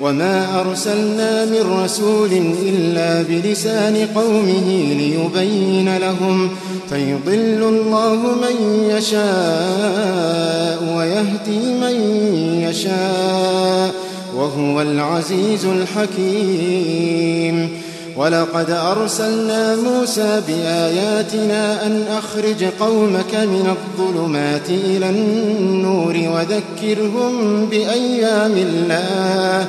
وما أرسلنا من رسول إلا بلسان قومه ليبين لهم فيضل الله من يشاء ويهدي من يشاء وهو العزيز الحكيم ولقد أرسلنا موسى بآياتنا أن أخرج قومك من الظلمات إلى النور وذكرهم بأيام الله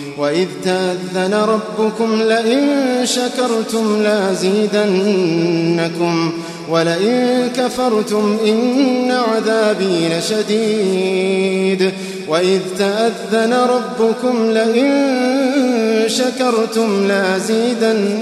وإذ تأذن ربكم لئن شكرتم لازيدنكم ولئن كفرتم إن عذابي لشديد وإذ تأذن ربكم لئن شكرتم لازيدنكم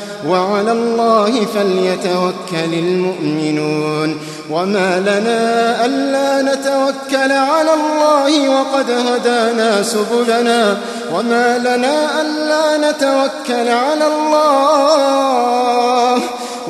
وعلى الله فليتوكل المؤمنون وما لنا ألا نتوكل على الله وقد هدانا سبلنا وما لنا ألا نتوكل على الله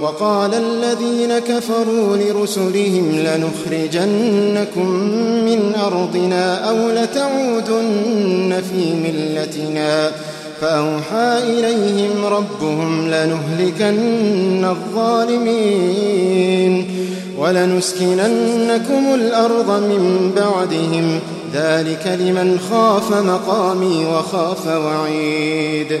وقال الذين كفروا لرسلهم لنخرجنكم من أرضنا أو لتعودن في ملتنا. فأوحى إليهم ربهم لنهلكن الظالمين ولنسكننكم الأرض من بعدهم. ذلك لمن خاف مقامي وخاف وعيد.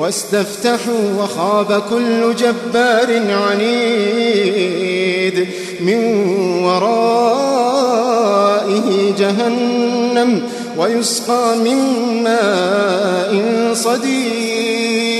واستفتحوا وخاب كل جبار عنيد من ورائه جهنم ويسقى من ماء صديد.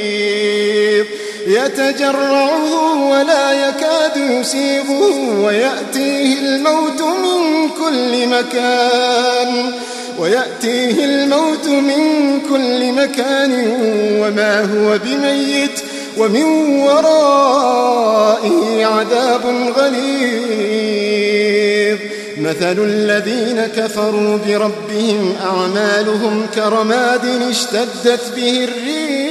يتجرعه ولا يكاد يسيغه ويأتيه الموت من كل مكان. ويأتيه الموت من كل مكان وما هو بميت ومن ورائه عذاب غليظ. مثل الذين كفروا بربهم أعمالهم كرماد اشتدت به الريح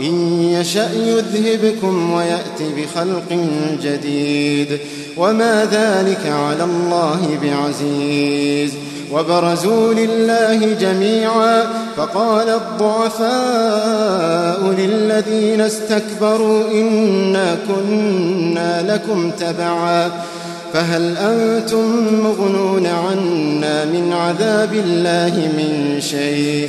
إن يشأ يذهبكم ويأت بخلق جديد. وما ذلك على الله بعزيز. وبرزوا لله جميعا. فقال الضعفاء للذين استكبروا إنا كنا لكم تبعا. فهل أنتم مغنون عنا من عذاب الله من شيء؟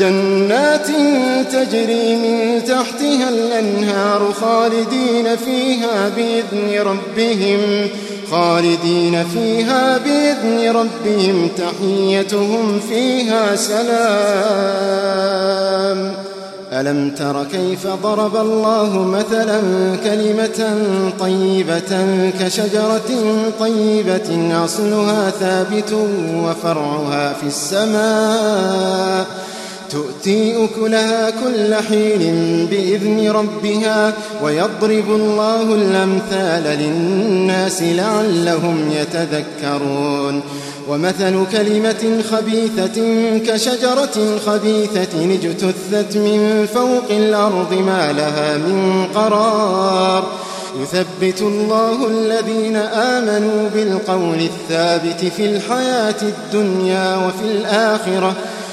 جنات تجري من تحتها الأنهار خالدين فيها بإذن ربهم خالدين فيها بإذن ربهم تحيتهم فيها سلام. ألم تر كيف ضرب الله مثلا كلمة طيبة كشجرة طيبة أصلها ثابت وفرعها في السماء. تؤتي أكلها كل حين بإذن ربها ويضرب الله الأمثال للناس لعلهم يتذكرون. ومثل كلمة خبيثة كشجرة خبيثة اجتثت من فوق الأرض ما لها من قرار. يثبت الله الذين آمنوا بالقول الثابت في الحياة الدنيا وفي الآخرة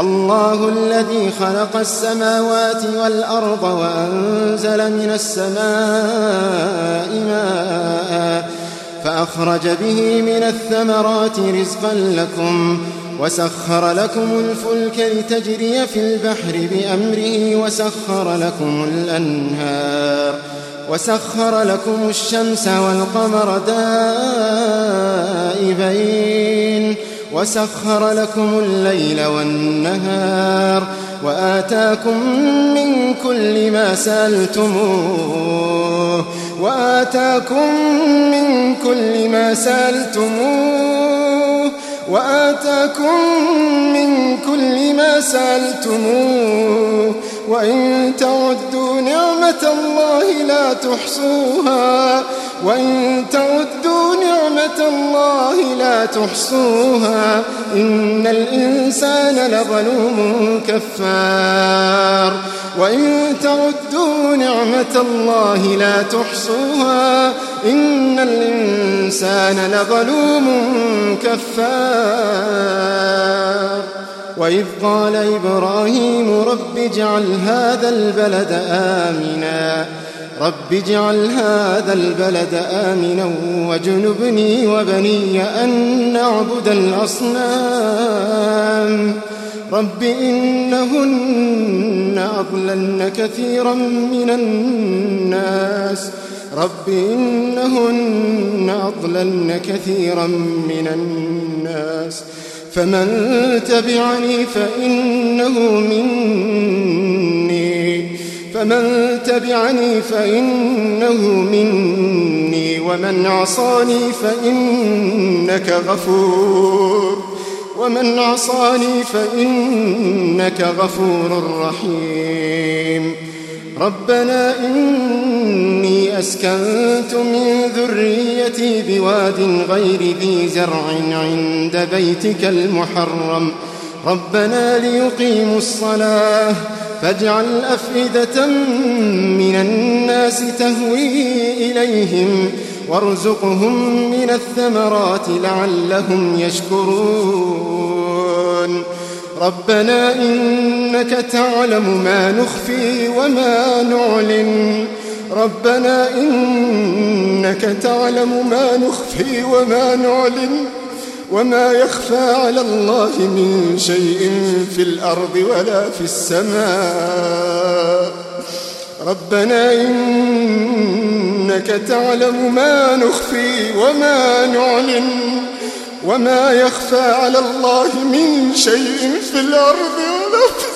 الله الذي خلق السماوات والأرض وأنزل من السماء ماء فأخرج به من الثمرات رزقا لكم وسخر لكم الفلك لتجري في البحر بأمره وسخر لكم الأنهار وسخر لكم الشمس والقمر دائبين وسخر لكم الليل والنهار وآتاكم من كل ما سألتموه وآتاكم من كل ما سألتموه وآتاكم من كل ما سألتموه وإن تعدوا نعمة الله لا تحصوها وإن تعدوا نعمة الله لا تحصوها إن الإنسان لظلوم كفار. وإن تعدوا نعمة الله لا تحصوها إن الإنسان لظلوم كفار. وإذ قال إبراهيم رب اجعل هذا البلد آمناً. رب اجعل هذا البلد آمنا واجنبني وبني أن نعبد الأصنام. رب إنهن أضللن كثيرا من الناس. رب إنهن أضللن كثيرا من الناس. فمن تبعني فإنه مني. فمن تبعني فإنه مني ومن عصاني فإنك غفور. ومن عصاني فإنك غفور رحيم. ربنا إني أسكنت من ذريتي بواد غير ذي زرع عند بيتك المحرم. ربنا ليقيموا الصلاة. فاجعل أفئدة من الناس تهوي إليهم وارزقهم من الثمرات لعلهم يشكرون. ربنا إنك تعلم ما نخفي وما نعلن. ربنا إنك تعلم ما نخفي وما نعلن. وما يخفى على الله من شيء في الأرض ولا في السماء. ربنا إنك تعلم ما نخفي وما نعلن وما يخفى على الله من شيء في الأرض ولا في السماء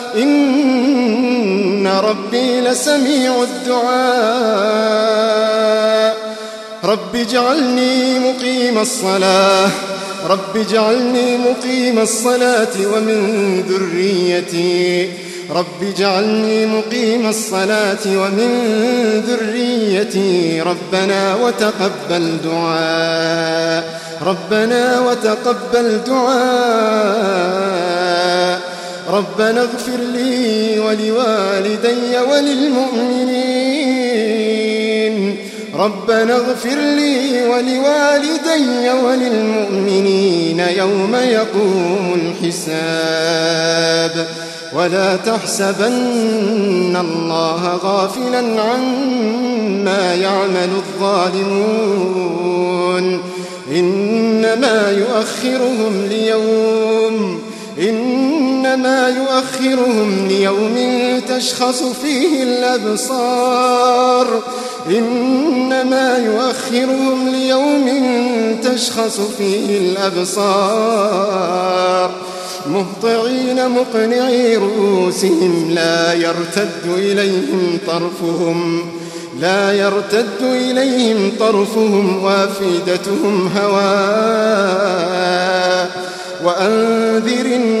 إن ربي لسميع الدعاء. رب اجعلني مقيم الصلاة. رب اجعلني مقيم الصلاة ومن ذريتي. رب اجعلني مقيم الصلاة ومن ذريتي. ربنا وتقبل دعاء. ربنا وتقبل دعاء. ربنا اغفر لي ولوالدي وللمؤمنين. ربنا اغفر لي ولوالدي وللمؤمنين يوم يقوم الحساب. ولا تحسبن الله غافلا عما يعمل الظالمون. إنما يؤخرهم ليوم إنما يؤخرهم ليوم تشخص فيه الأبصار. إنما يؤخرهم ليوم تشخص فيه الأبصار. مهطعين مقنعي رؤوسهم لا يرتد إليهم طرفهم لا يرتد إليهم طرفهم وافدتهم هواء. وأنذر الناس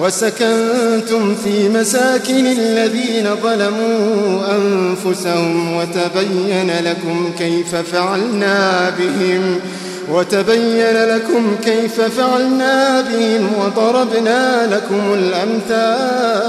وسكنتم في مساكن الذين ظلموا أنفسهم وتبين لكم كيف فعلنا بهم وتبين لكم كيف فعلنا بهم وضربنا لكم الأمثال.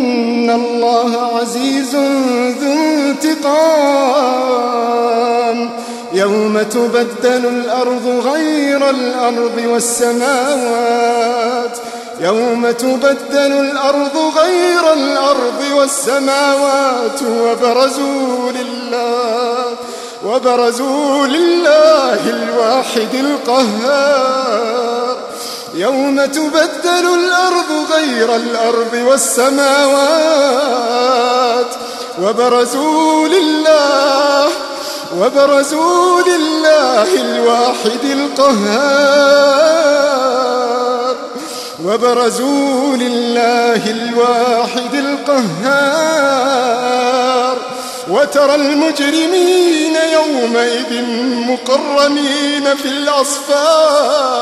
الله عزيز ذو انتقام يوم تبدل الأرض غير الأرض والسماوات يوم تبدل الأرض غير الأرض والسماوات وبرزوا لله وبرزوا لله الواحد القهار يوم تبدل الأرض غير الأرض والسماوات وبرزوا لله وبرزوا لله الواحد القهار. وبرزوا لله الواحد القهار. وترى المجرمين يومئذ مقرنين في الأصفاد.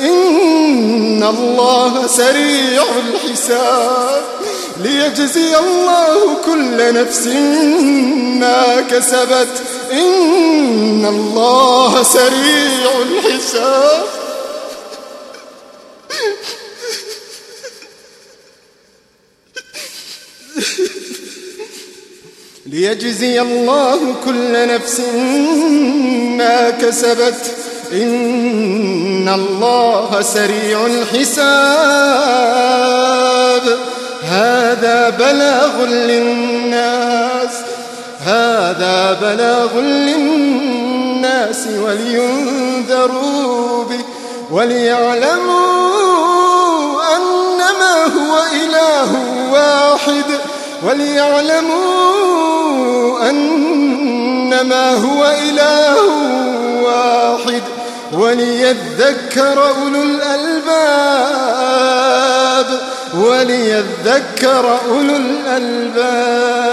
إن الله سريع الحساب ليجزي الله كل نفس ما كسبت. إن الله سريع الحساب. ليجزي الله كل نفس ما كسبت. إن الله سريع الحساب. هذا بلاغ للناس هذا بلاغ للناس ولينذروا به وليعلموا أنما هو إله واحد وليعلموا أنما هو إله وليذكر أولو الألباب وليذكر أولو الألباب.